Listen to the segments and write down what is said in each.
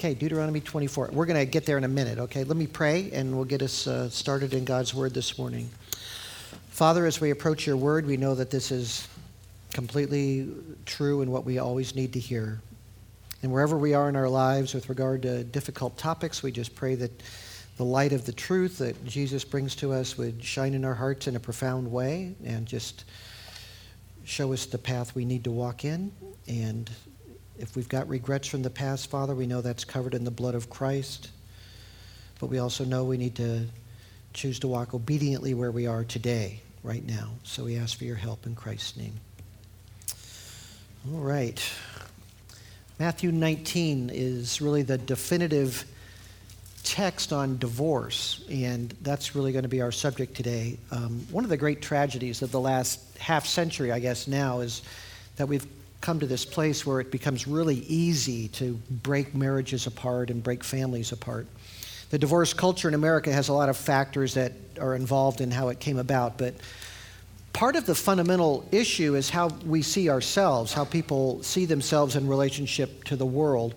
Okay, Deuteronomy 24. We're going to get there in a minute, okay? Let me pray and we'll get us uh, started in God's Word this morning. Father, as we approach your Word, we know that this is completely true and what we always need to hear. And wherever we are in our lives with regard to difficult topics, we just pray that the light of the truth that Jesus brings to us would shine in our hearts in a profound way and just show us the path we need to walk in and if we've got regrets from the past, Father, we know that's covered in the blood of Christ. But we also know we need to choose to walk obediently where we are today, right now. So we ask for your help in Christ's name. All right. Matthew 19 is really the definitive text on divorce, and that's really going to be our subject today. Um, one of the great tragedies of the last half century, I guess, now is that we've come to this place where it becomes really easy to break marriages apart and break families apart. The divorce culture in America has a lot of factors that are involved in how it came about, but part of the fundamental issue is how we see ourselves, how people see themselves in relationship to the world.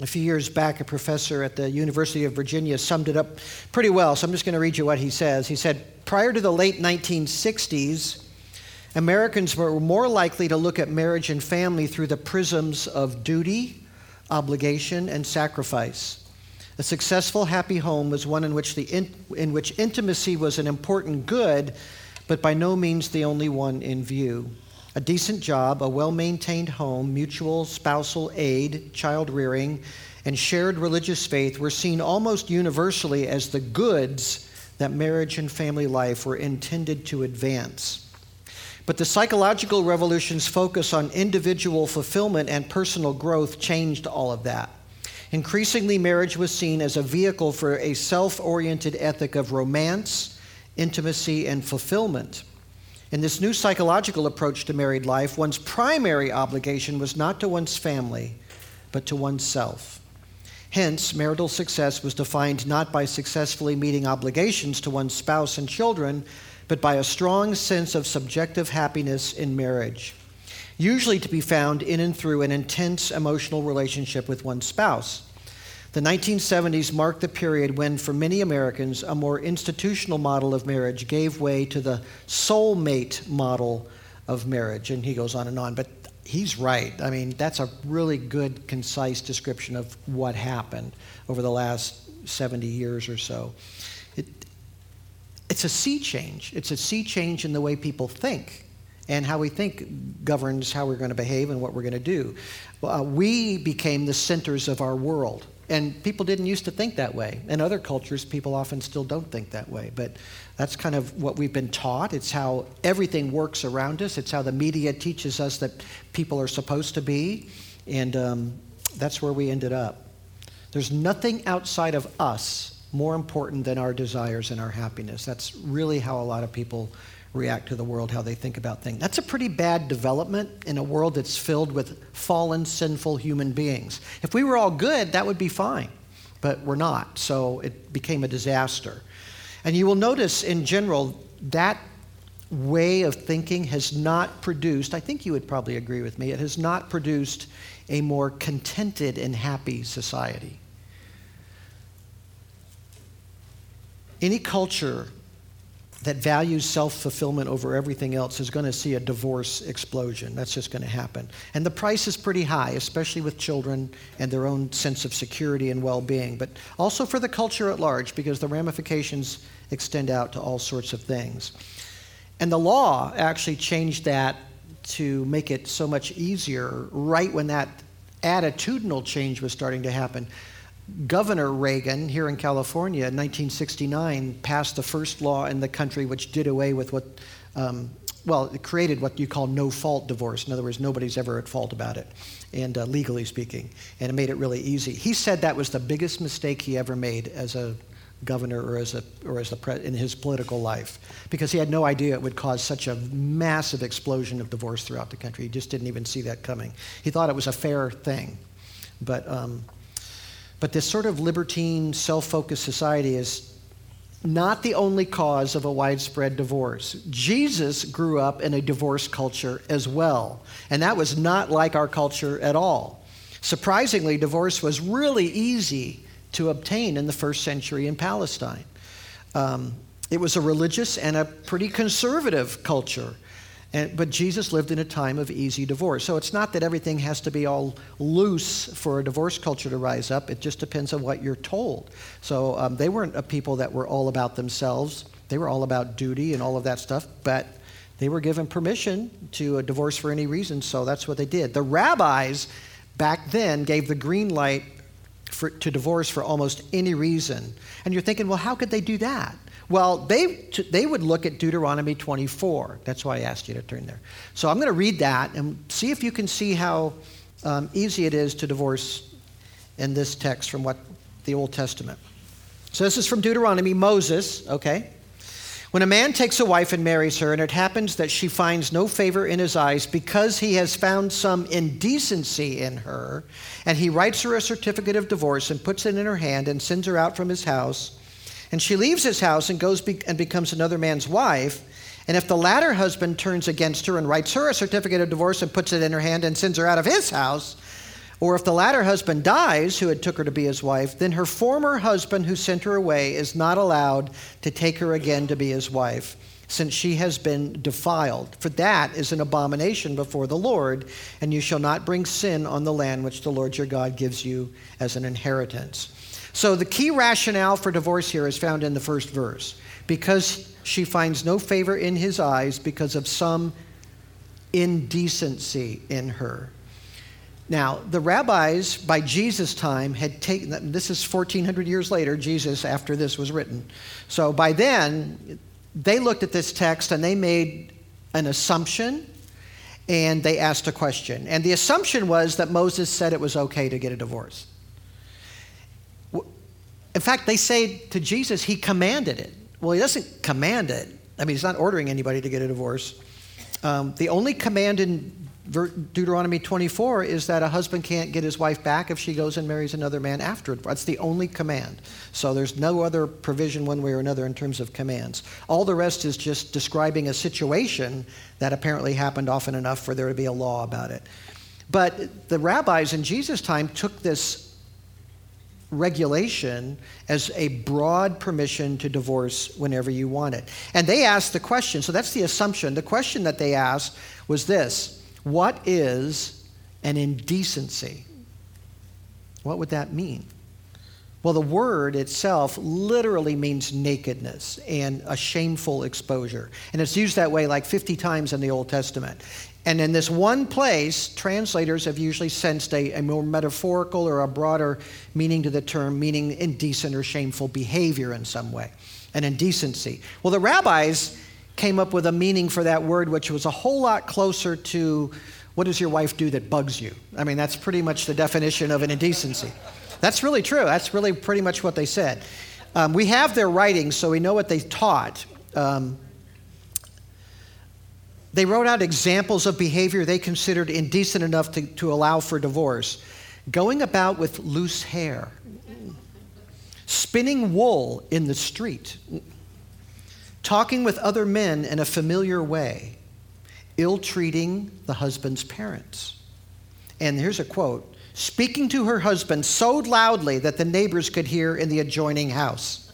A few years back, a professor at the University of Virginia summed it up pretty well, so I'm just going to read you what he says. He said, Prior to the late 1960s, Americans were more likely to look at marriage and family through the prisms of duty, obligation, and sacrifice. A successful, happy home was one in which, the in, in which intimacy was an important good, but by no means the only one in view. A decent job, a well maintained home, mutual spousal aid, child rearing, and shared religious faith were seen almost universally as the goods that marriage and family life were intended to advance. But the psychological revolution's focus on individual fulfillment and personal growth changed all of that. Increasingly, marriage was seen as a vehicle for a self oriented ethic of romance, intimacy, and fulfillment. In this new psychological approach to married life, one's primary obligation was not to one's family, but to oneself. Hence, marital success was defined not by successfully meeting obligations to one's spouse and children, but by a strong sense of subjective happiness in marriage, usually to be found in and through an intense emotional relationship with one's spouse. The 1970s marked the period when, for many Americans, a more institutional model of marriage gave way to the soulmate model of marriage. And he goes on and on. But he's right. I mean, that's a really good, concise description of what happened over the last 70 years or so it's a sea change. It's a sea change in the way people think. And how we think governs how we're going to behave and what we're going to do. Uh, we became the centers of our world. And people didn't used to think that way. In other cultures, people often still don't think that way. But that's kind of what we've been taught. It's how everything works around us, it's how the media teaches us that people are supposed to be. And um, that's where we ended up. There's nothing outside of us more important than our desires and our happiness. That's really how a lot of people react to the world, how they think about things. That's a pretty bad development in a world that's filled with fallen, sinful human beings. If we were all good, that would be fine, but we're not. So it became a disaster. And you will notice in general that way of thinking has not produced, I think you would probably agree with me, it has not produced a more contented and happy society. Any culture that values self fulfillment over everything else is going to see a divorce explosion. That's just going to happen. And the price is pretty high, especially with children and their own sense of security and well being, but also for the culture at large because the ramifications extend out to all sorts of things. And the law actually changed that to make it so much easier right when that attitudinal change was starting to happen. Governor Reagan here in California in 1969 passed the first law in the country which did away with what, um, well, it created what you call no fault divorce. In other words, nobody's ever at fault about it, and uh, legally speaking, and it made it really easy. He said that was the biggest mistake he ever made as a governor or as a or as the pre- in his political life because he had no idea it would cause such a massive explosion of divorce throughout the country. He just didn't even see that coming. He thought it was a fair thing, but. Um, but this sort of libertine, self focused society is not the only cause of a widespread divorce. Jesus grew up in a divorce culture as well, and that was not like our culture at all. Surprisingly, divorce was really easy to obtain in the first century in Palestine. Um, it was a religious and a pretty conservative culture. And, but Jesus lived in a time of easy divorce. So it's not that everything has to be all loose for a divorce culture to rise up. It just depends on what you're told. So um, they weren't a people that were all about themselves. They were all about duty and all of that stuff. But they were given permission to divorce for any reason. So that's what they did. The rabbis back then gave the green light for, to divorce for almost any reason. And you're thinking, well, how could they do that? Well, they, they would look at Deuteronomy 24. That's why I asked you to turn there. So I'm going to read that and see if you can see how um, easy it is to divorce in this text from what the Old Testament. So this is from Deuteronomy, Moses, okay? When a man takes a wife and marries her, and it happens that she finds no favor in his eyes because he has found some indecency in her, and he writes her a certificate of divorce and puts it in her hand and sends her out from his house, and she leaves his house and goes be- and becomes another man's wife. And if the latter husband turns against her and writes her a certificate of divorce and puts it in her hand and sends her out of his house, or if the latter husband dies, who had took her to be his wife, then her former husband who sent her away is not allowed to take her again to be his wife, since she has been defiled. For that is an abomination before the Lord, and you shall not bring sin on the land which the Lord your God gives you as an inheritance. So the key rationale for divorce here is found in the first verse. Because she finds no favor in his eyes because of some indecency in her. Now, the rabbis by Jesus' time had taken, this is 1400 years later, Jesus, after this was written. So by then, they looked at this text and they made an assumption and they asked a question. And the assumption was that Moses said it was okay to get a divorce. In fact, they say to Jesus, he commanded it. Well, he doesn't command it. I mean, he's not ordering anybody to get a divorce. Um, the only command in Deuteronomy 24 is that a husband can't get his wife back if she goes and marries another man after it. That's the only command. So there's no other provision one way or another in terms of commands. All the rest is just describing a situation that apparently happened often enough for there to be a law about it. But the rabbis in Jesus' time took this regulation as a broad permission to divorce whenever you want it. And they asked the question, so that's the assumption. The question that they asked was this What is an indecency? What would that mean? Well, the word itself literally means nakedness and a shameful exposure. And it's used that way like 50 times in the Old Testament. And in this one place, translators have usually sensed a, a, more metaphorical or a broader meaning to the term, meaning indecent or shameful behavior in some way, an indecency. Well, the rabbis came up with a meaning for that word, which was a whole lot closer to what does your wife do that bugs you? I mean, that's pretty much the definition of an indecency. That's really true. That's really pretty much what they said. Um, we have their writings, so we know what they taught. Um, they wrote out examples of behavior they considered indecent enough to, to allow for divorce going about with loose hair, spinning wool in the street, talking with other men in a familiar way, ill treating the husband's parents. And here's a quote speaking to her husband so loudly that the neighbors could hear in the adjoining house.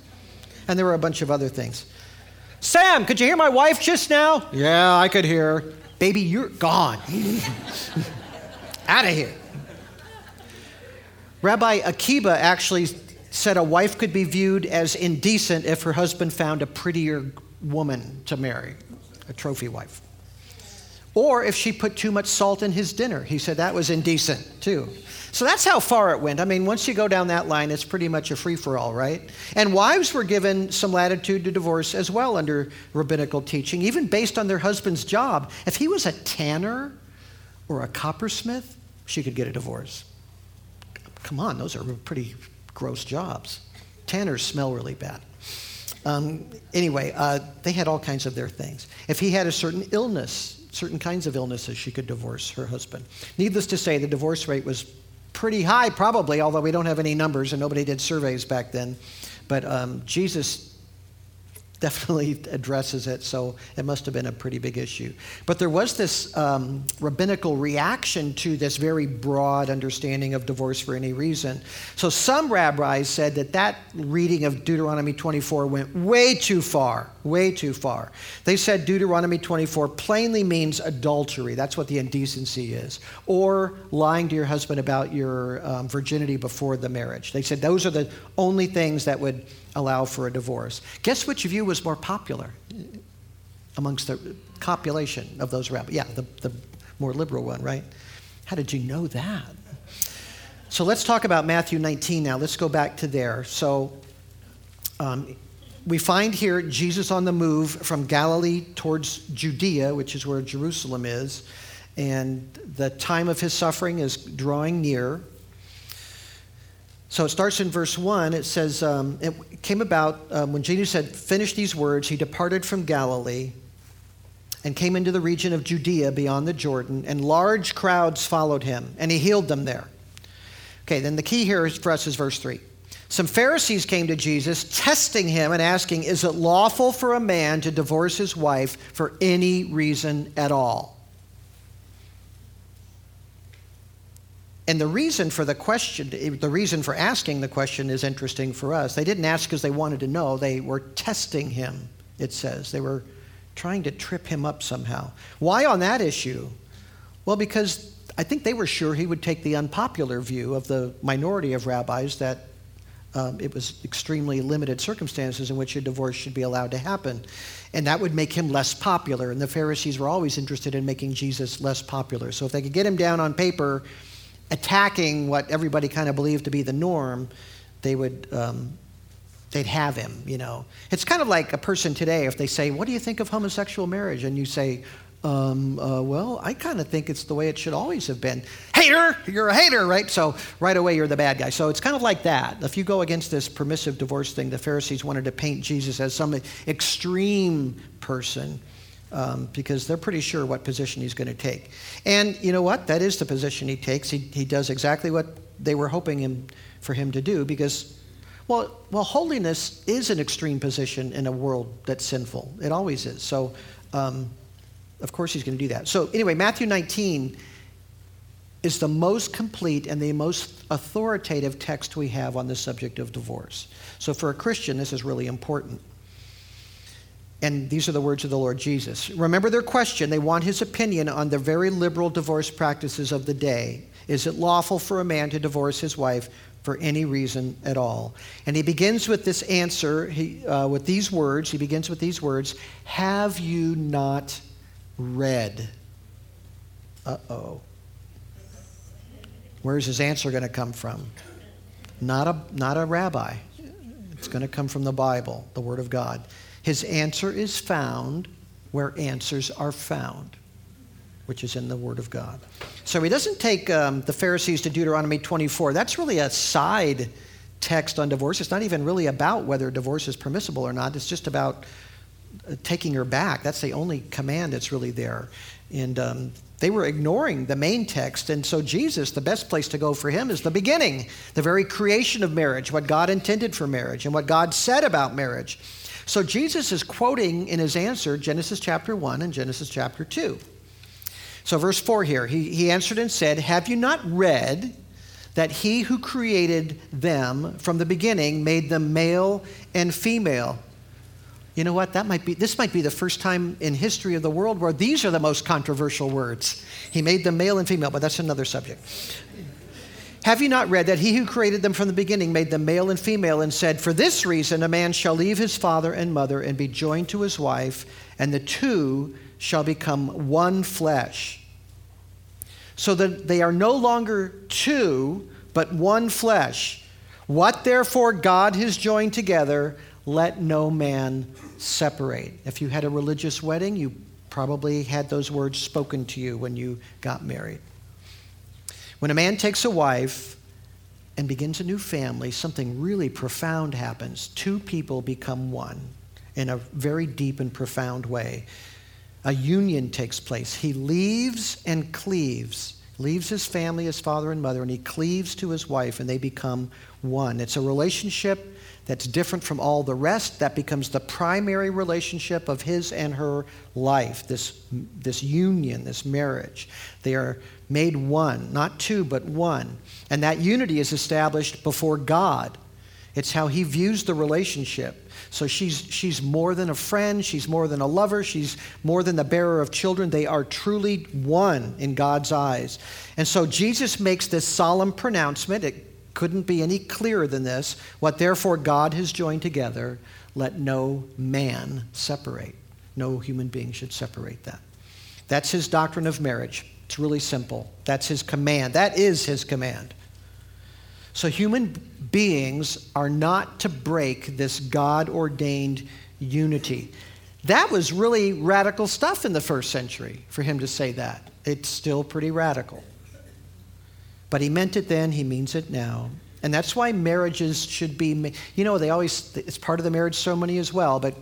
And there were a bunch of other things. Sam, could you hear my wife just now? Yeah, I could hear. Baby, you're gone. Out of here. Rabbi Akiba actually said a wife could be viewed as indecent if her husband found a prettier woman to marry, a trophy wife. Or if she put too much salt in his dinner. He said that was indecent too. So that's how far it went. I mean, once you go down that line, it's pretty much a free for all, right? And wives were given some latitude to divorce as well under rabbinical teaching, even based on their husband's job. If he was a tanner or a coppersmith, she could get a divorce. Come on, those are pretty gross jobs. Tanners smell really bad. Um, anyway, uh, they had all kinds of their things. If he had a certain illness, certain kinds of illnesses, she could divorce her husband. Needless to say, the divorce rate was pretty high, probably, although we don't have any numbers and nobody did surveys back then. But um, Jesus definitely addresses it, so it must have been a pretty big issue. But there was this um, rabbinical reaction to this very broad understanding of divorce for any reason. So some rabbis said that that reading of Deuteronomy 24 went way too far, way too far. They said Deuteronomy 24 plainly means adultery. That's what the indecency is, or lying to your husband about your um, virginity before the marriage. They said those are the only things that would allow for a divorce. Guess which view was more popular amongst the copulation of those rabbis? Yeah, the, the more liberal one, right? How did you know that? So let's talk about Matthew 19 now. Let's go back to there. So um, we find here Jesus on the move from Galilee towards Judea, which is where Jerusalem is, and the time of his suffering is drawing near. So it starts in verse 1. It says, um, It came about um, when Jesus had finished these words, he departed from Galilee and came into the region of Judea beyond the Jordan, and large crowds followed him, and he healed them there. Okay, then the key here for us is verse 3. Some Pharisees came to Jesus, testing him and asking, Is it lawful for a man to divorce his wife for any reason at all? And the reason for the question, the reason for asking the question is interesting for us. They didn't ask because they wanted to know, they were testing him, it says. They were trying to trip him up somehow. Why on that issue? Well, because I think they were sure he would take the unpopular view of the minority of rabbis that um, it was extremely limited circumstances in which a divorce should be allowed to happen. And that would make him less popular. And the Pharisees were always interested in making Jesus less popular. So if they could get him down on paper, attacking what everybody kind of believed to be the norm, they would um, they'd have him. You know, it's kind of like a person today if they say, "What do you think of homosexual marriage?" and you say. Um, uh, well, I kind of think it's the way it should always have been. Hater, you're a hater, right? So right away you're the bad guy. So it's kind of like that. If you go against this permissive divorce thing, the Pharisees wanted to paint Jesus as some extreme person um, because they're pretty sure what position he's going to take. And you know what? That is the position he takes. He, he does exactly what they were hoping him, for him to do because, well, well, holiness is an extreme position in a world that's sinful. It always is. So, um, of course, he's going to do that. So, anyway, Matthew 19 is the most complete and the most authoritative text we have on the subject of divorce. So, for a Christian, this is really important. And these are the words of the Lord Jesus. Remember their question. They want his opinion on the very liberal divorce practices of the day. Is it lawful for a man to divorce his wife for any reason at all? And he begins with this answer, he, uh, with these words. He begins with these words Have you not read? Uh oh. Where's his answer going to come from? Not a, not a rabbi. It's going to come from the Bible, the Word of God. His answer is found where answers are found, which is in the Word of God. So he doesn't take um, the Pharisees to Deuteronomy 24. That's really a side text on divorce. It's not even really about whether divorce is permissible or not. It's just about taking her back. That's the only command that's really there. And um, they were ignoring the main text. And so, Jesus, the best place to go for him is the beginning, the very creation of marriage, what God intended for marriage, and what God said about marriage. So Jesus is quoting in his answer Genesis chapter 1 and Genesis chapter 2. So, verse 4 here, he, he answered and said, Have you not read that he who created them from the beginning made them male and female? You know what? That might be this might be the first time in history of the world where these are the most controversial words. He made them male and female, but that's another subject. Have you not read that he who created them from the beginning made them male and female and said, For this reason a man shall leave his father and mother and be joined to his wife, and the two shall become one flesh? So that they are no longer two, but one flesh. What therefore God has joined together, let no man separate. If you had a religious wedding, you probably had those words spoken to you when you got married. When a man takes a wife and begins a new family, something really profound happens. Two people become one in a very deep and profound way. A union takes place. He leaves and cleaves. leaves his family, his father and mother, and he cleaves to his wife, and they become one. It's a relationship that's different from all the rest. That becomes the primary relationship of his and her life, this, this union, this marriage. They are made one, not two, but one. And that unity is established before God. It's how he views the relationship. So she's, she's more than a friend, she's more than a lover, she's more than the bearer of children. They are truly one in God's eyes. And so Jesus makes this solemn pronouncement. It couldn't be any clearer than this. What therefore God has joined together, let no man separate. No human being should separate that. That's his doctrine of marriage. It's really simple. That's his command. That is his command. So human beings are not to break this God ordained unity. That was really radical stuff in the first century for him to say that. It's still pretty radical. But he meant it then, he means it now. And that's why marriages should be, you know, they always, it's part of the marriage ceremony as well, but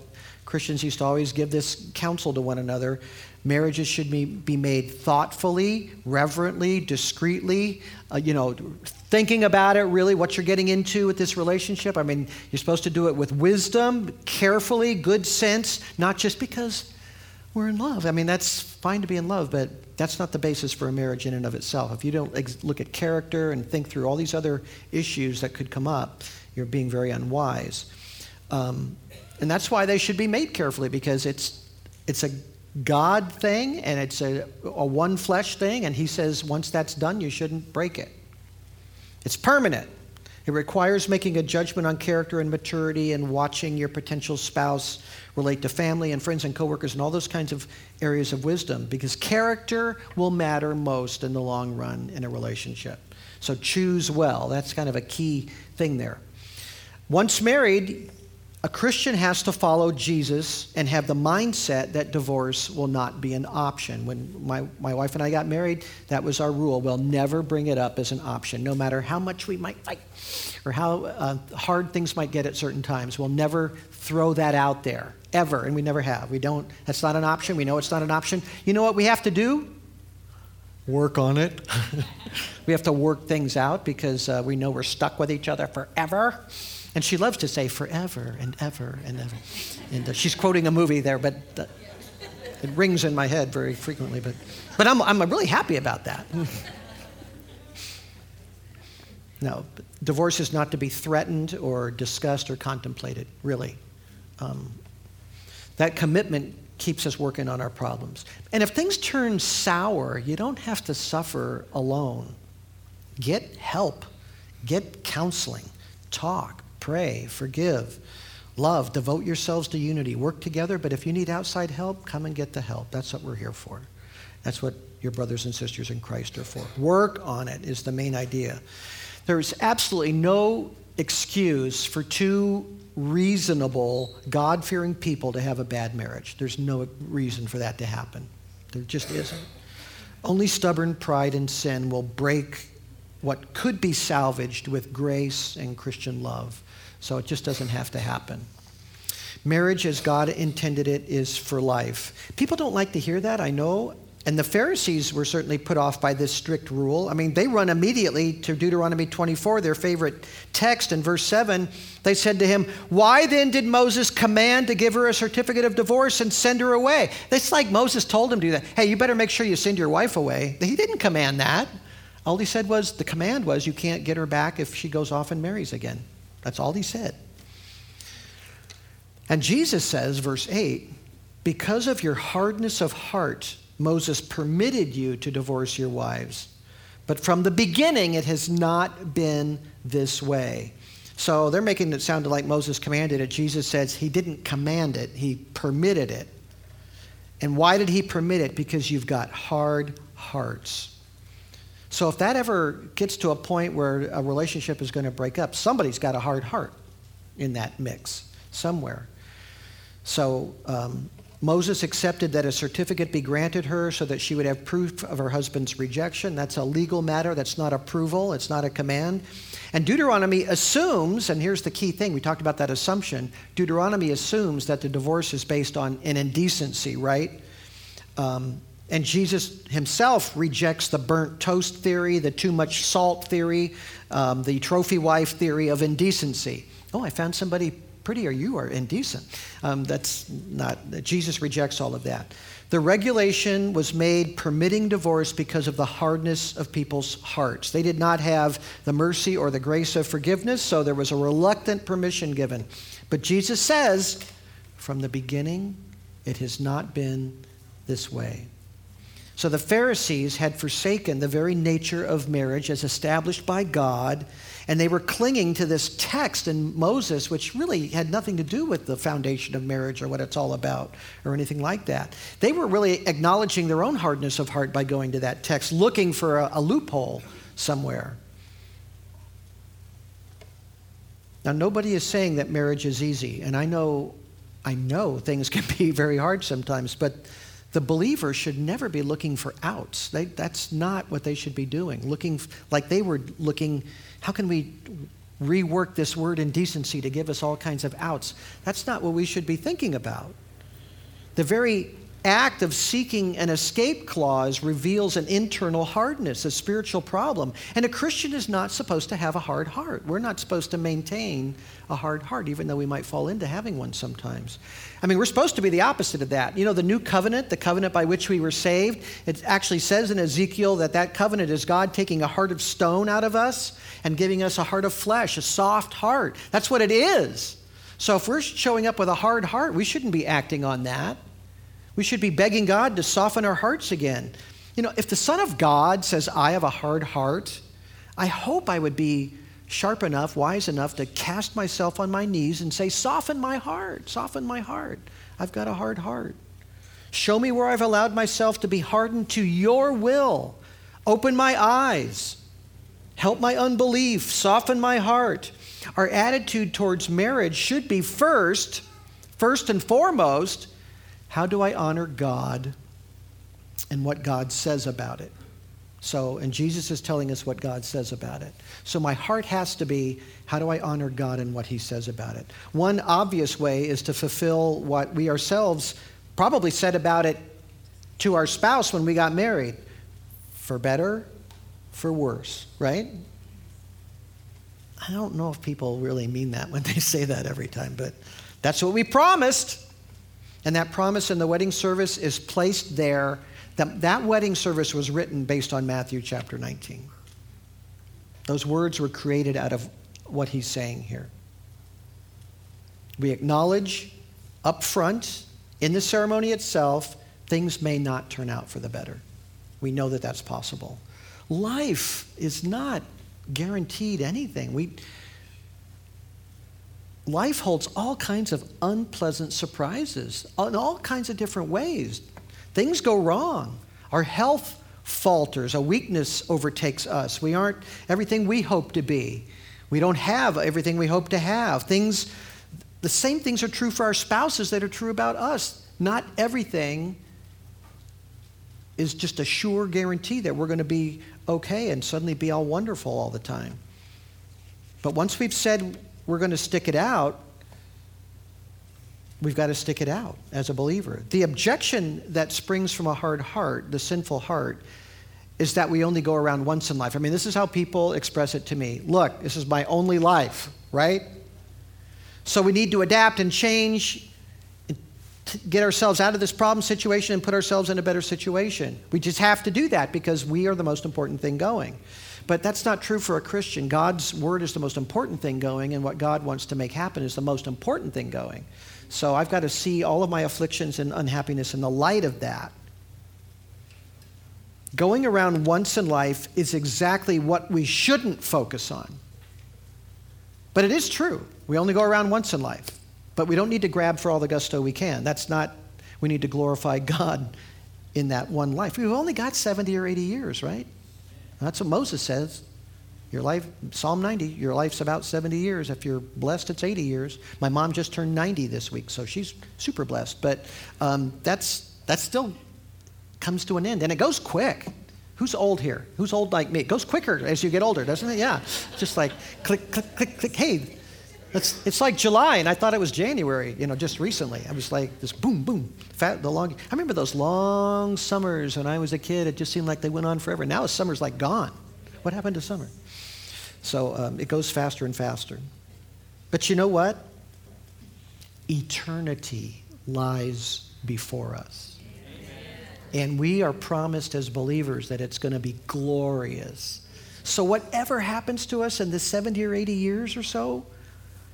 Christians used to always give this counsel to one another. Marriages should be, be made thoughtfully, reverently, discreetly, uh, you know, thinking about it really, what you're getting into with this relationship. I mean, you're supposed to do it with wisdom, carefully, good sense, not just because we're in love. I mean, that's fine to be in love, but that's not the basis for a marriage in and of itself. If you don't ex- look at character and think through all these other issues that could come up, you're being very unwise. Um, and that's why they should be made carefully because it's, it's a God thing and it's a, a one flesh thing. And He says once that's done, you shouldn't break it. It's permanent. It requires making a judgment on character and maturity and watching your potential spouse relate to family and friends and coworkers and all those kinds of areas of wisdom because character will matter most in the long run in a relationship. So choose well. That's kind of a key thing there. Once married, a Christian has to follow Jesus and have the mindset that divorce will not be an option. When my, my wife and I got married, that was our rule. We'll never bring it up as an option, no matter how much we might fight or how uh, hard things might get at certain times. We'll never throw that out there, ever, and we never have. We don't, that's not an option. We know it's not an option. You know what we have to do? Work on it. we have to work things out because uh, we know we're stuck with each other forever. And she loves to say forever and ever and ever. And uh, she's quoting a movie there, but uh, it rings in my head very frequently. But, but I'm, I'm really happy about that. no, divorce is not to be threatened or discussed or contemplated, really. Um, that commitment keeps us working on our problems. And if things turn sour, you don't have to suffer alone. Get help, get counseling, talk pray, forgive, love, devote yourselves to unity, work together. But if you need outside help, come and get the help. That's what we're here for. That's what your brothers and sisters in Christ are for. Work on it is the main idea. There's absolutely no excuse for two reasonable, God fearing people to have a bad marriage. There's no reason for that to happen. There just isn't. Only stubborn pride and sin will break what could be salvaged with grace and Christian love. So it just doesn't have to happen. Marriage, as God intended it, is for life. People don't like to hear that, I know. And the Pharisees were certainly put off by this strict rule. I mean, they run immediately to Deuteronomy 24, their favorite text. In verse 7, they said to him, Why then did Moses command to give her a certificate of divorce and send her away? It's like Moses told him to do that. Hey, you better make sure you send your wife away. He didn't command that. All he said was, the command was, you can't get her back if she goes off and marries again. That's all he said. And Jesus says, verse 8, because of your hardness of heart, Moses permitted you to divorce your wives. But from the beginning, it has not been this way. So they're making it sound like Moses commanded it. Jesus says he didn't command it, he permitted it. And why did he permit it? Because you've got hard hearts. So if that ever gets to a point where a relationship is going to break up, somebody's got a hard heart in that mix somewhere. So um, Moses accepted that a certificate be granted her so that she would have proof of her husband's rejection. That's a legal matter. That's not approval. It's not a command. And Deuteronomy assumes, and here's the key thing we talked about that assumption. Deuteronomy assumes that the divorce is based on an indecency, right? Um, And Jesus himself rejects the burnt toast theory, the too much salt theory, um, the trophy wife theory of indecency. Oh, I found somebody prettier. You are indecent. Um, that's not, Jesus rejects all of that. The regulation was made permitting divorce because of the hardness of people's hearts. They did not have the mercy or the grace of forgiveness, so there was a reluctant permission given. But Jesus says, from the beginning, it has not been this way. So the Pharisees had forsaken the very nature of marriage as established by God, and they were clinging to this text in Moses, which really had nothing to do with the foundation of marriage or what it's all about or anything like that. They were really acknowledging their own hardness of heart by going to that text, looking for a, a loophole somewhere. Now, nobody is saying that marriage is easy, and I know, I know things can be very hard sometimes, but the believer should never be looking for outs. They, that's not what they should be doing. Looking like they were looking, how can we rework this word indecency to give us all kinds of outs? That's not what we should be thinking about. The very act of seeking an escape clause reveals an internal hardness, a spiritual problem. And a Christian is not supposed to have a hard heart. We're not supposed to maintain a hard heart, even though we might fall into having one sometimes. I mean, we're supposed to be the opposite of that. You know, the new covenant, the covenant by which we were saved, it actually says in Ezekiel that that covenant is God taking a heart of stone out of us and giving us a heart of flesh, a soft heart. That's what it is. So if we're showing up with a hard heart, we shouldn't be acting on that. We should be begging God to soften our hearts again. You know, if the Son of God says, I have a hard heart, I hope I would be sharp enough, wise enough to cast myself on my knees and say, Soften my heart, soften my heart. I've got a hard heart. Show me where I've allowed myself to be hardened to your will. Open my eyes. Help my unbelief. Soften my heart. Our attitude towards marriage should be first, first and foremost, how do I honor God and what God says about it? So, and Jesus is telling us what God says about it. So, my heart has to be how do I honor God and what He says about it? One obvious way is to fulfill what we ourselves probably said about it to our spouse when we got married for better, for worse, right? I don't know if people really mean that when they say that every time, but that's what we promised. And that promise in the wedding service is placed there. That, that wedding service was written based on Matthew chapter 19. Those words were created out of what he's saying here. We acknowledge up front in the ceremony itself, things may not turn out for the better. We know that that's possible. Life is not guaranteed anything. We, life holds all kinds of unpleasant surprises in all kinds of different ways. Things go wrong. Our health falters. A weakness overtakes us. We aren't everything we hope to be. We don't have everything we hope to have. Things, the same things are true for our spouses that are true about us. Not everything is just a sure guarantee that we're going to be okay and suddenly be all wonderful all the time. But once we've said we're going to stick it out, we've got to stick it out as a believer. The objection that springs from a hard heart, the sinful heart, is that we only go around once in life. I mean, this is how people express it to me. Look, this is my only life, right? So we need to adapt and change, get ourselves out of this problem situation and put ourselves in a better situation. We just have to do that because we are the most important thing going. But that's not true for a Christian. God's word is the most important thing going, and what God wants to make happen is the most important thing going. So I've got to see all of my afflictions and unhappiness in the light of that. Going around once in life is exactly what we shouldn't focus on. But it is true. We only go around once in life. But we don't need to grab for all the gusto we can. That's not, we need to glorify God in that one life. We've only got 70 or 80 years, right? That's what Moses says. Your life, Psalm 90, your life's about 70 years. If you're blessed, it's 80 years. My mom just turned 90 this week, so she's super blessed. But um, that's, that still comes to an end, and it goes quick. Who's old here? Who's old like me? It goes quicker as you get older, doesn't it? Yeah. Just like click, click, click, click. Hey, It's, it's like July, and I thought it was January, you know, just recently. I was like, this boom, boom. Fat, the long, I remember those long summers when I was a kid. It just seemed like they went on forever. Now summer's like gone. What happened to summer? So um, it goes faster and faster. But you know what? Eternity lies before us. And we are promised as believers that it's going to be glorious. So, whatever happens to us in the 70 or 80 years or so,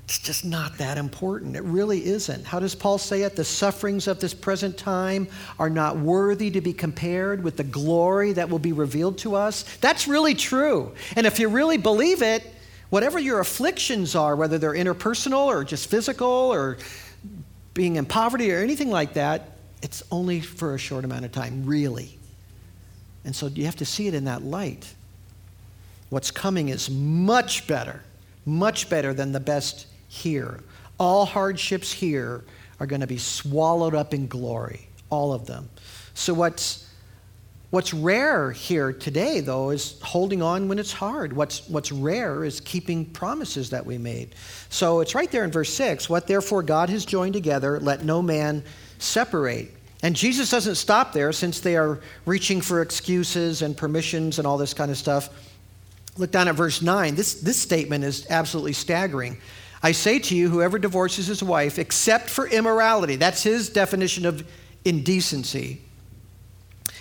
it's just not that important. It really isn't. How does Paul say it? The sufferings of this present time are not worthy to be compared with the glory that will be revealed to us. That's really true. And if you really believe it, whatever your afflictions are, whether they're interpersonal or just physical or being in poverty or anything like that, it's only for a short amount of time, really. And so you have to see it in that light. What's coming is much better, much better than the best here. All hardships here are going to be swallowed up in glory, all of them. So, what's, what's rare here today, though, is holding on when it's hard. What's, what's rare is keeping promises that we made. So, it's right there in verse 6 What therefore God has joined together, let no man separate. And Jesus doesn't stop there since they are reaching for excuses and permissions and all this kind of stuff. Look down at verse 9. This, this statement is absolutely staggering. I say to you, whoever divorces his wife, except for immorality, that's his definition of indecency,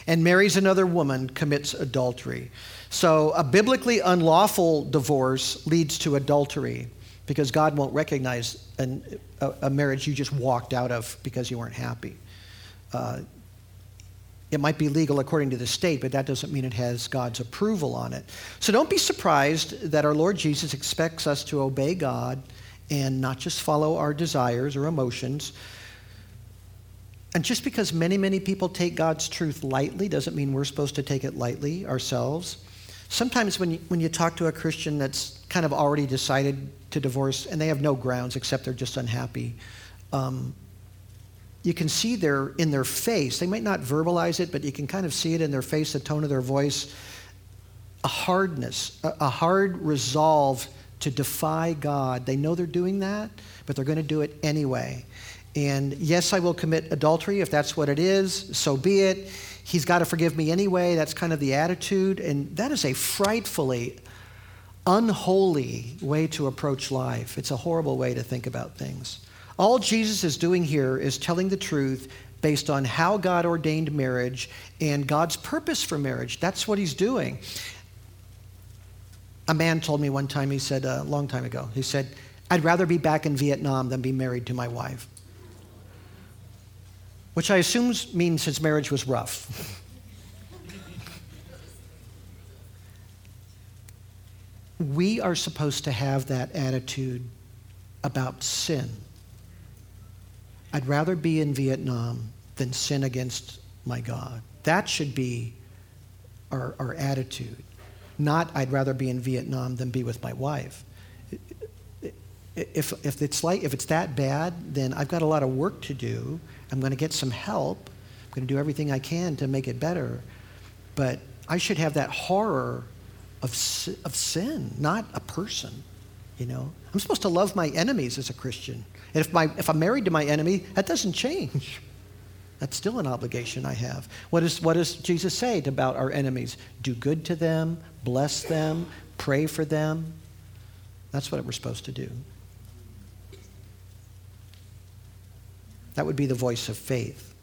and marries another woman, commits adultery. So, a biblically unlawful divorce leads to adultery because God won't recognize an, a, a, marriage you just walked out of because you weren't happy. Uh, it might be legal according to the state, but that doesn't mean it has God's approval on it. So don't be surprised that our Lord Jesus expects us to obey God and not just follow our desires or emotions. And just because many, many people take God's truth lightly doesn't mean we're supposed to take it lightly ourselves. Sometimes when you, when you talk to a Christian that's kind of already decided to divorce and they have no grounds except they're just unhappy, um, you can see their, in their face, they might not verbalize it, but you can kind of see it in their face, the tone of their voice, a hardness, a, a hard resolve to defy God. They know they're doing that, but they're going to do it anyway. And yes, I will commit adultery if that's what it is, so be it. He's got to forgive me anyway. That's kind of the attitude. And that is a frightfully unholy way to approach life. It's a horrible way to think about things. All Jesus is doing here is telling the truth based on how God ordained marriage and God's purpose for marriage. That's what he's doing. A man told me one time, he said, a long time ago, he said, I'd rather be back in Vietnam than be married to my wife. Which I assume means his marriage was rough. we are supposed to have that attitude about sin. I'd rather be in Vietnam than sin against my God. That should be our, our attitude. Not, I'd rather be in Vietnam than be with my wife. If, if, it's like, if it's that bad, then I've got a lot of work to do. I'm going to get some help. I'm going to do everything I can to make it better. But I should have that horror of, of sin, not a person. You know, I'm supposed to love my enemies as a Christian. And if, my, if I'm married to my enemy, that doesn't change. That's still an obligation I have. What, is, what does Jesus say about our enemies? Do good to them, bless them, pray for them. That's what we're supposed to do. That would be the voice of faith.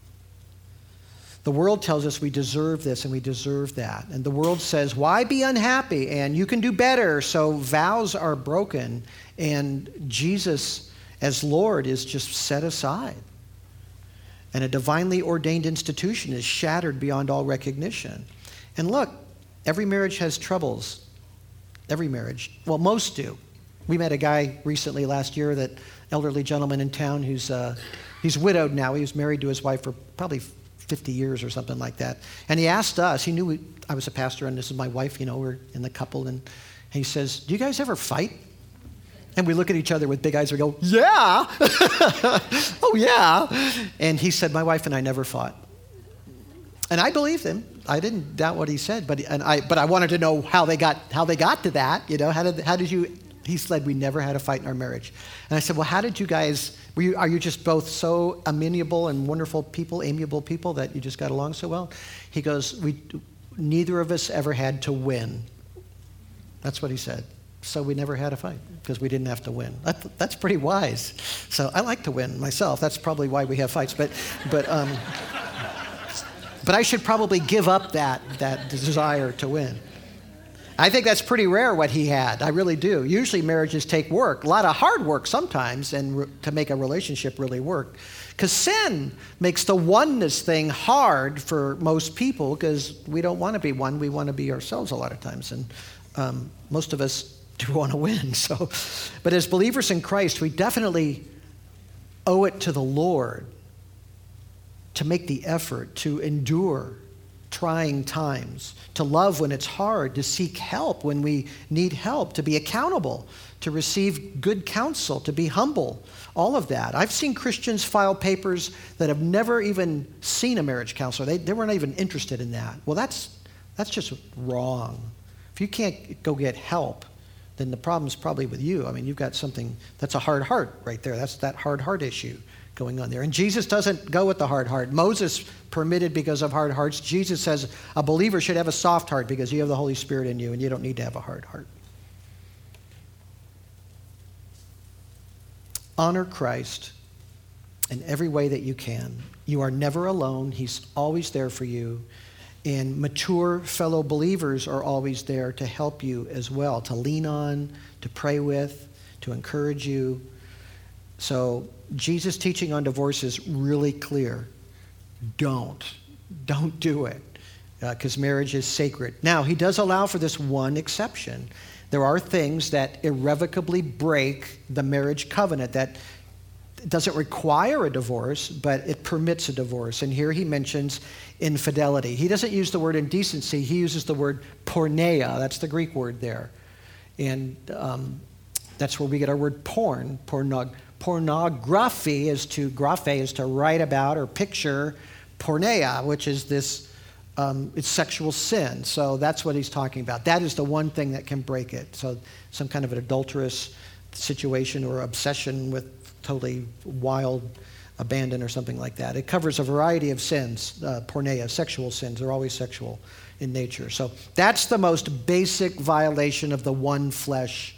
The world tells us we deserve this and we deserve that. And the world says, why be unhappy? And you can do better. So vows are broken. And Jesus, as Lord, is just set aside. And a divinely ordained institution is shattered beyond all recognition. And look, Every marriage has troubles. Every marriage. Well, most do. We met a guy recently last year, that elderly gentleman in town who's uh, he's widowed now. He was married to his wife for probably 50 years or something like that. And he asked us, he knew we, I was a pastor and this is my wife, you know, we're in the couple. And he says, Do you guys ever fight? And we look at each other with big eyes we go, Yeah. oh, yeah. And he said, My wife and I never fought. And I believed him. I didn't doubt what he said, but, and I, but I wanted to know how they, got, how they got to that. You know, how did, how did you He said, We never had a fight in our marriage. And I said, Well, how did you guys, you, are you just both so amenable and wonderful people, amiable people that you just got along so well? He goes, we, Neither of us ever had to win. That's what he said. So we never had a fight because we didn't have to win. That, that's pretty wise. So I like to win myself. That's probably why we have fights. But, but, um, but I should probably give up that, that desire to win. I think that's pretty rare what he had. I really do. Usually marriages take work, a lot of hard work sometimes, and re- to make a relationship really work. Because sin makes the oneness thing hard for most people because we don't want to be one. We want to be ourselves a lot of times. And um, most of us do want to win. So, but as believers in Christ, we definitely owe it to the Lord to make the effort to endure trying times, to love when it's hard, to seek help when we need help, to be accountable, to receive good counsel, to be humble, all of that. I've seen Christians file papers that have never even seen a marriage counselor. They, they weren't even interested in that. Well, that's, that's just wrong. If you can't go get help, then the problem's probably with you. I mean, you've got something that's a hard heart right there. That's that hard heart issue going on there. And Jesus doesn't go with the hard heart. Moses permitted because of hard hearts. Jesus says a believer should have a soft heart because you have the Holy Spirit in you and you don't need to have a hard heart. Honor Christ in every way that you can. You are never alone, He's always there for you. And mature fellow believers are always there to help you as well, to lean on, to pray with, to encourage you. So, Jesus' teaching on divorce is really clear. Don't. Don't do it because uh, marriage is sacred. Now, he does allow for this one exception. There are things that irrevocably break the marriage covenant that doesn't require a divorce, but it permits a divorce. And here he mentions infidelity. He doesn't use the word indecency, he uses the word porneia. That's the Greek word there. And um, that's where we get our word porn. Pornog- pornography is to, graphe is to write about or picture porneia, which is this. Um, it's sexual sin. So that's what he's talking about. That is the one thing that can break it. So, some kind of an adulterous situation or obsession with totally wild abandon or something like that. It covers a variety of sins, uh, porneia, sexual sins. They're always sexual in nature. So that's the most basic violation of the one flesh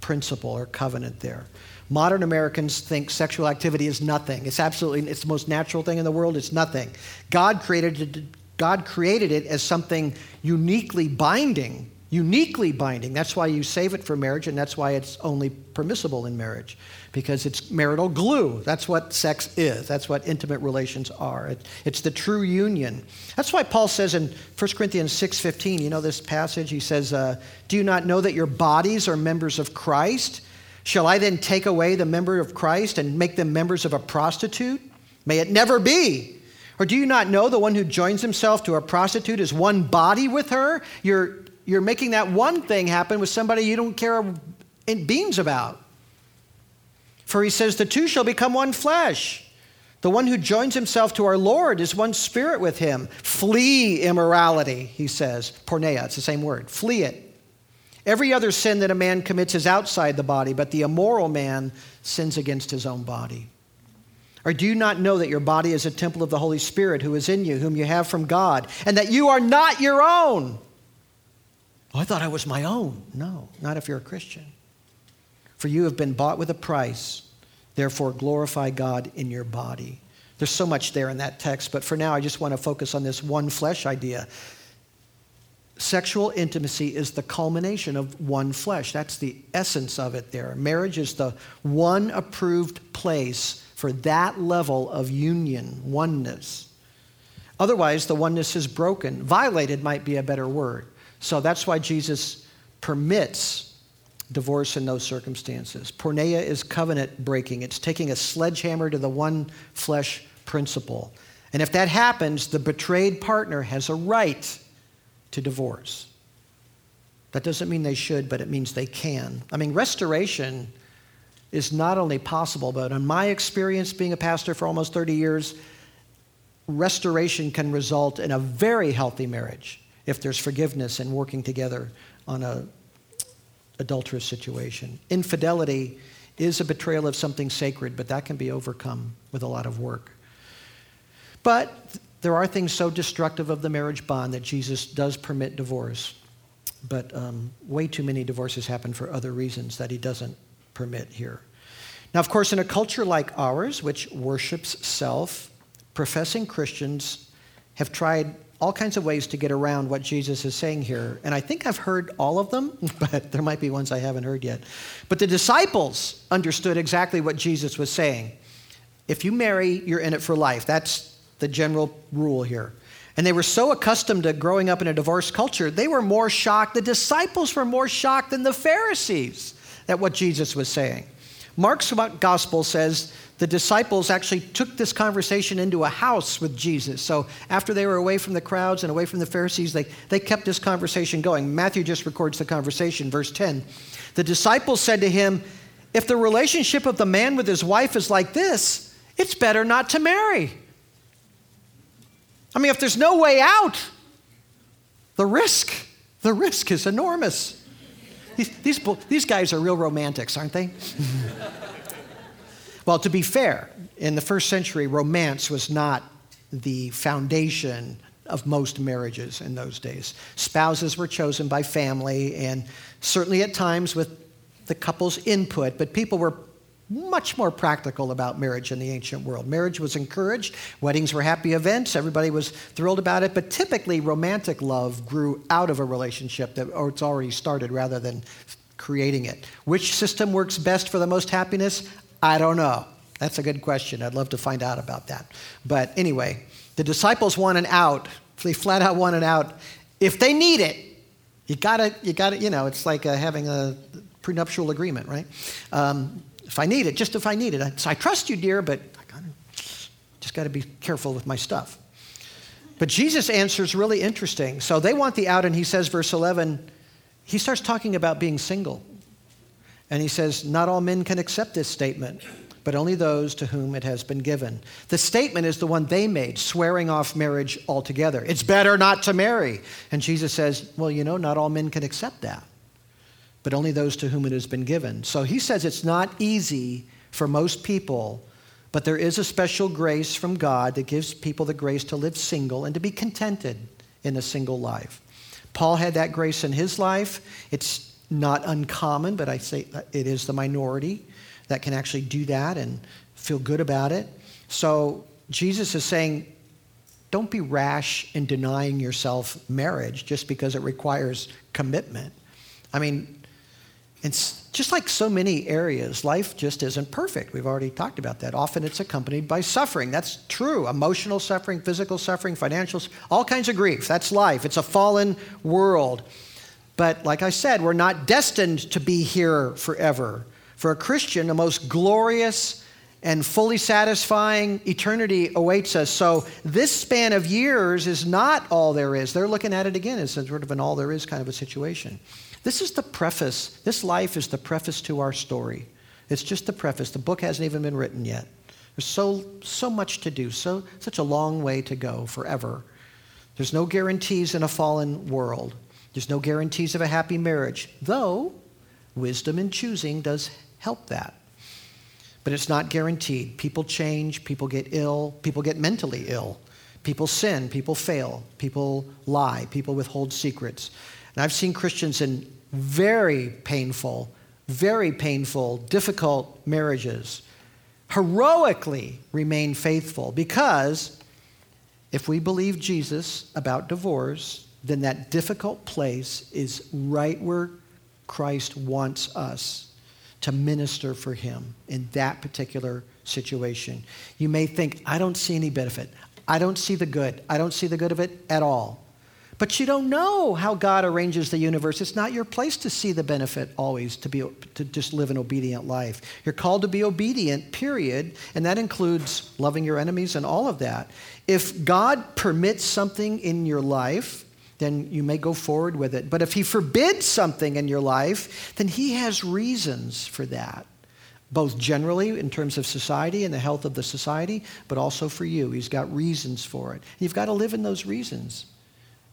principle or covenant there. Modern Americans think sexual activity is nothing. It's absolutely it's the most natural thing in the world. It's nothing. God created it, God created it as something uniquely binding uniquely binding. That's why you save it for marriage, and that's why it's only permissible in marriage, because it's marital glue. That's what sex is. That's what intimate relations are. It, it's the true union. That's why Paul says in 1 Corinthians 6.15, you know this passage? He says, uh, Do you not know that your bodies are members of Christ? Shall I then take away the member of Christ and make them members of a prostitute? May it never be. Or do you not know the one who joins himself to a prostitute is one body with her? You're you're making that one thing happen with somebody you don't care beans about. For he says, The two shall become one flesh. The one who joins himself to our Lord is one spirit with him. Flee immorality, he says. Porneia, it's the same word. Flee it. Every other sin that a man commits is outside the body, but the immoral man sins against his own body. Or do you not know that your body is a temple of the Holy Spirit who is in you, whom you have from God, and that you are not your own? Oh, I thought I was my own. No, not if you're a Christian. For you have been bought with a price, therefore glorify God in your body. There's so much there in that text, but for now I just want to focus on this one flesh idea. Sexual intimacy is the culmination of one flesh. That's the essence of it there. Marriage is the one approved place for that level of union, oneness. Otherwise, the oneness is broken. Violated might be a better word. So that's why Jesus permits divorce in those circumstances. Porneia is covenant breaking, it's taking a sledgehammer to the one flesh principle. And if that happens, the betrayed partner has a right to divorce. That doesn't mean they should, but it means they can. I mean, restoration is not only possible, but in my experience being a pastor for almost 30 years, restoration can result in a very healthy marriage if there's forgiveness and working together on a adulterous situation. Infidelity is a betrayal of something sacred, but that can be overcome with a lot of work. But there are things so destructive of the marriage bond that Jesus does permit divorce. But um, way too many divorces happen for other reasons that he doesn't permit here. Now, of course, in a culture like ours, which worships self, professing Christians have tried all kinds of ways to get around what Jesus is saying here. And I think I've heard all of them, but there might be ones I haven't heard yet. But the disciples understood exactly what Jesus was saying. If you marry, you're in it for life. That's the general rule here. And they were so accustomed to growing up in a divorce culture, they were more shocked. The disciples were more shocked than the Pharisees at what Jesus was saying. Mark's gospel says the disciples actually took this conversation into a house with Jesus. So after they were away from the crowds and away from the Pharisees, they, they kept this conversation going. Matthew just records the conversation, verse 10. The disciples said to him, If the relationship of the man with his wife is like this, it's better not to marry. I mean, if there's no way out, the risk, the risk is enormous. These, these, these guys are real romantics, aren't they? well, to be fair, in the first century, romance was not the foundation of most marriages in those days. Spouses were chosen by family and certainly at times with the couple's input, but people were much more practical about marriage in the ancient world. Marriage was encouraged, weddings were happy events, everybody was thrilled about it, but typically romantic love grew out of a relationship that or it's already started rather than creating it. Which system works best for the most happiness? I don't know. That's a good question. I'd love to find out about that. But anyway, the disciples want an out. They flat out want an out. If they need it, you gotta, you gotta, you know, it's like uh, having a prenuptial agreement, right? Um, if I need it, just if I need it. So I trust you, dear, but I gotta, just got to be careful with my stuff. But Jesus answers really interesting. So they want the out, and he says, verse 11, he starts talking about being single. And he says, Not all men can accept this statement, but only those to whom it has been given. The statement is the one they made, swearing off marriage altogether. It's better not to marry. And Jesus says, Well, you know, not all men can accept that but only those to whom it has been given. So he says it's not easy for most people, but there is a special grace from God that gives people the grace to live single and to be contented in a single life. Paul had that grace in his life. It's not uncommon, but I say it is the minority that can actually do that and feel good about it. So Jesus is saying, don't be rash in denying yourself marriage just because it requires commitment. I mean, and just like so many areas, life just isn't perfect. We've already talked about that. Often it's accompanied by suffering. That's true. Emotional suffering, physical suffering, financial, all kinds of grief. That's life. It's a fallen world. But like I said, we're not destined to be here forever. For a Christian, the most glorious and fully satisfying eternity awaits us. So this span of years is not all there is. They're looking at it again as sort of an all there is kind of a situation. This is the preface. This life is the preface to our story. It's just the preface. The book hasn't even been written yet. There's so, so much to do, so, such a long way to go forever. There's no guarantees in a fallen world. There's no guarantees of a happy marriage, though wisdom in choosing does help that. But it's not guaranteed. People change, people get ill, people get mentally ill, people sin, people fail, people lie, people withhold secrets. And I've seen Christians in very painful, very painful, difficult marriages heroically remain faithful because if we believe Jesus about divorce, then that difficult place is right where Christ wants us to minister for him in that particular situation. You may think, I don't see any benefit. I don't see the good. I don't see the good of it at all. But you don't know how God arranges the universe. It's not your place to see the benefit always, to, be, to just live an obedient life. You're called to be obedient, period, and that includes loving your enemies and all of that. If God permits something in your life, then you may go forward with it. But if He forbids something in your life, then He has reasons for that both generally in terms of society and the health of the society, but also for you. He's got reasons for it. You've got to live in those reasons.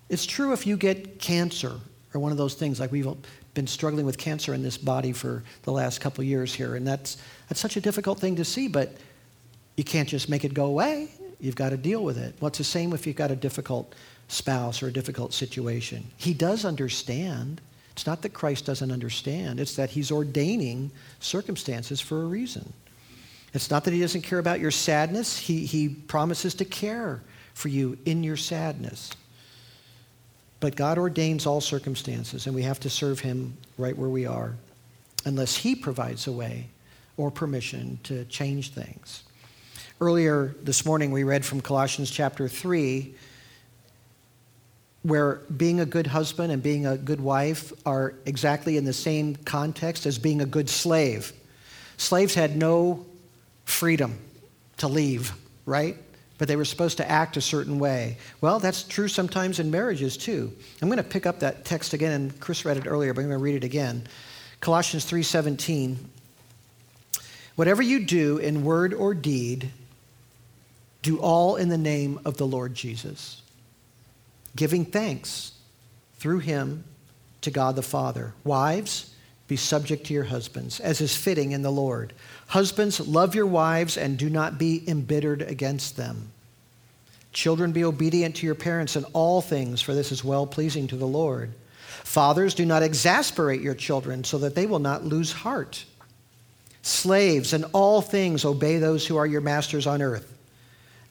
It's true if you get cancer or one of those things like we've been struggling with cancer in this body for the last couple years here, and that's, that's such a difficult thing to see, but you can't just make it go away. You've got to deal with it. Well, it's the same if you've got a difficult spouse or a difficult situation. He does understand. It's not that Christ doesn't understand, it's that he's ordaining circumstances for a reason. It's not that he doesn't care about your sadness, he, he promises to care for you in your sadness. But God ordains all circumstances, and we have to serve him right where we are, unless he provides a way or permission to change things. Earlier this morning, we read from Colossians chapter 3 where being a good husband and being a good wife are exactly in the same context as being a good slave. Slaves had no freedom to leave, right? But they were supposed to act a certain way. Well, that's true sometimes in marriages too. I'm going to pick up that text again, and Chris read it earlier, but I'm going to read it again. Colossians 3:17. Whatever you do in word or deed, do all in the name of the Lord Jesus giving thanks through him to God the Father. Wives, be subject to your husbands, as is fitting in the Lord. Husbands, love your wives and do not be embittered against them. Children, be obedient to your parents in all things, for this is well pleasing to the Lord. Fathers, do not exasperate your children so that they will not lose heart. Slaves, in all things, obey those who are your masters on earth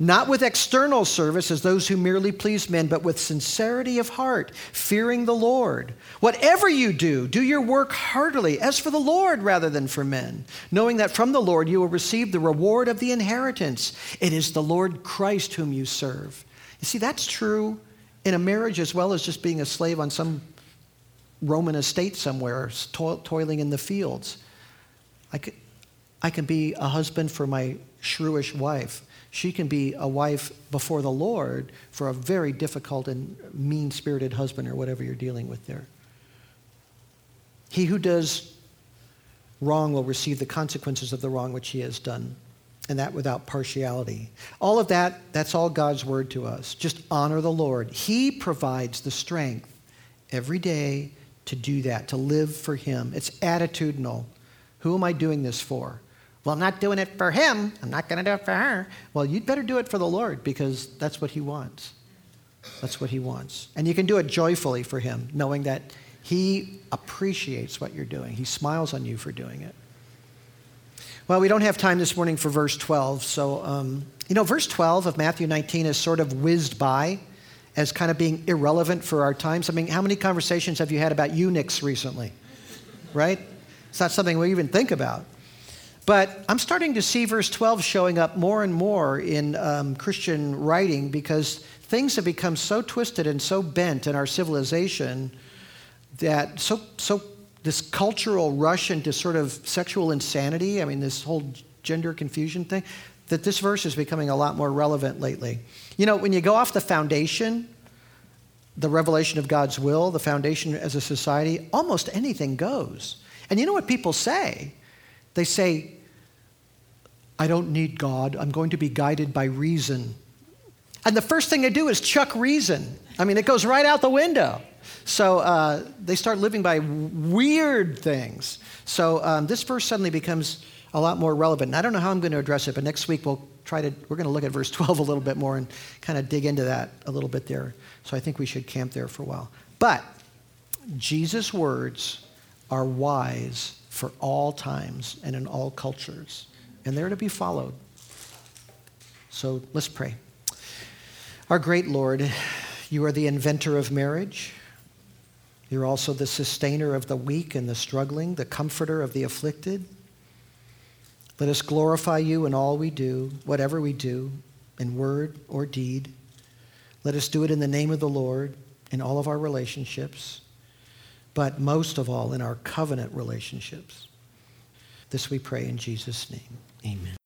not with external service as those who merely please men, but with sincerity of heart, fearing the Lord. Whatever you do, do your work heartily, as for the Lord rather than for men, knowing that from the Lord you will receive the reward of the inheritance. It is the Lord Christ whom you serve. You see, that's true in a marriage as well as just being a slave on some Roman estate somewhere, toiling in the fields. I, could, I can be a husband for my shrewish wife she can be a wife before the Lord for a very difficult and mean spirited husband or whatever you're dealing with there. He who does wrong will receive the consequences of the wrong which he has done, and that without partiality. All of that, that's all God's word to us. Just honor the Lord. He provides the strength every day to do that, to live for Him. It's attitudinal. Who am I doing this for? Well, I'm not doing it for him. I'm not going to do it for her. Well, you'd better do it for the Lord because that's what he wants. That's what he wants. And you can do it joyfully for him, knowing that he appreciates what you're doing. He smiles on you for doing it. Well, we don't have time this morning for verse 12. So, um, you know, verse 12 of Matthew 19 is sort of whizzed by as kind of being irrelevant for our times. I mean, how many conversations have you had about eunuchs recently? Right? It's not something we even think about. But I'm starting to see verse 12 showing up more and more in um, Christian writing because things have become so twisted and so bent in our civilization that so, so this cultural rush into sort of sexual insanity, I mean, this whole gender confusion thing, that this verse is becoming a lot more relevant lately. You know, when you go off the foundation, the revelation of God's will, the foundation as a society, almost anything goes. And you know what people say? They say, I don't need God. I'm going to be guided by reason. And the first thing they do is chuck reason. I mean, it goes right out the window. So uh, they start living by weird things. So um, this verse suddenly becomes a lot more relevant. And I don't know how I'm going to address it, but next week we'll try to, we're going to look at verse 12 a little bit more and kind of dig into that a little bit there. So I think we should camp there for a while. But Jesus' words are wise for all times and in all cultures and they're to be followed. So let's pray. Our great Lord, you are the inventor of marriage. You're also the sustainer of the weak and the struggling, the comforter of the afflicted. Let us glorify you in all we do, whatever we do, in word or deed. Let us do it in the name of the Lord in all of our relationships, but most of all in our covenant relationships. This we pray in Jesus' name. Amen.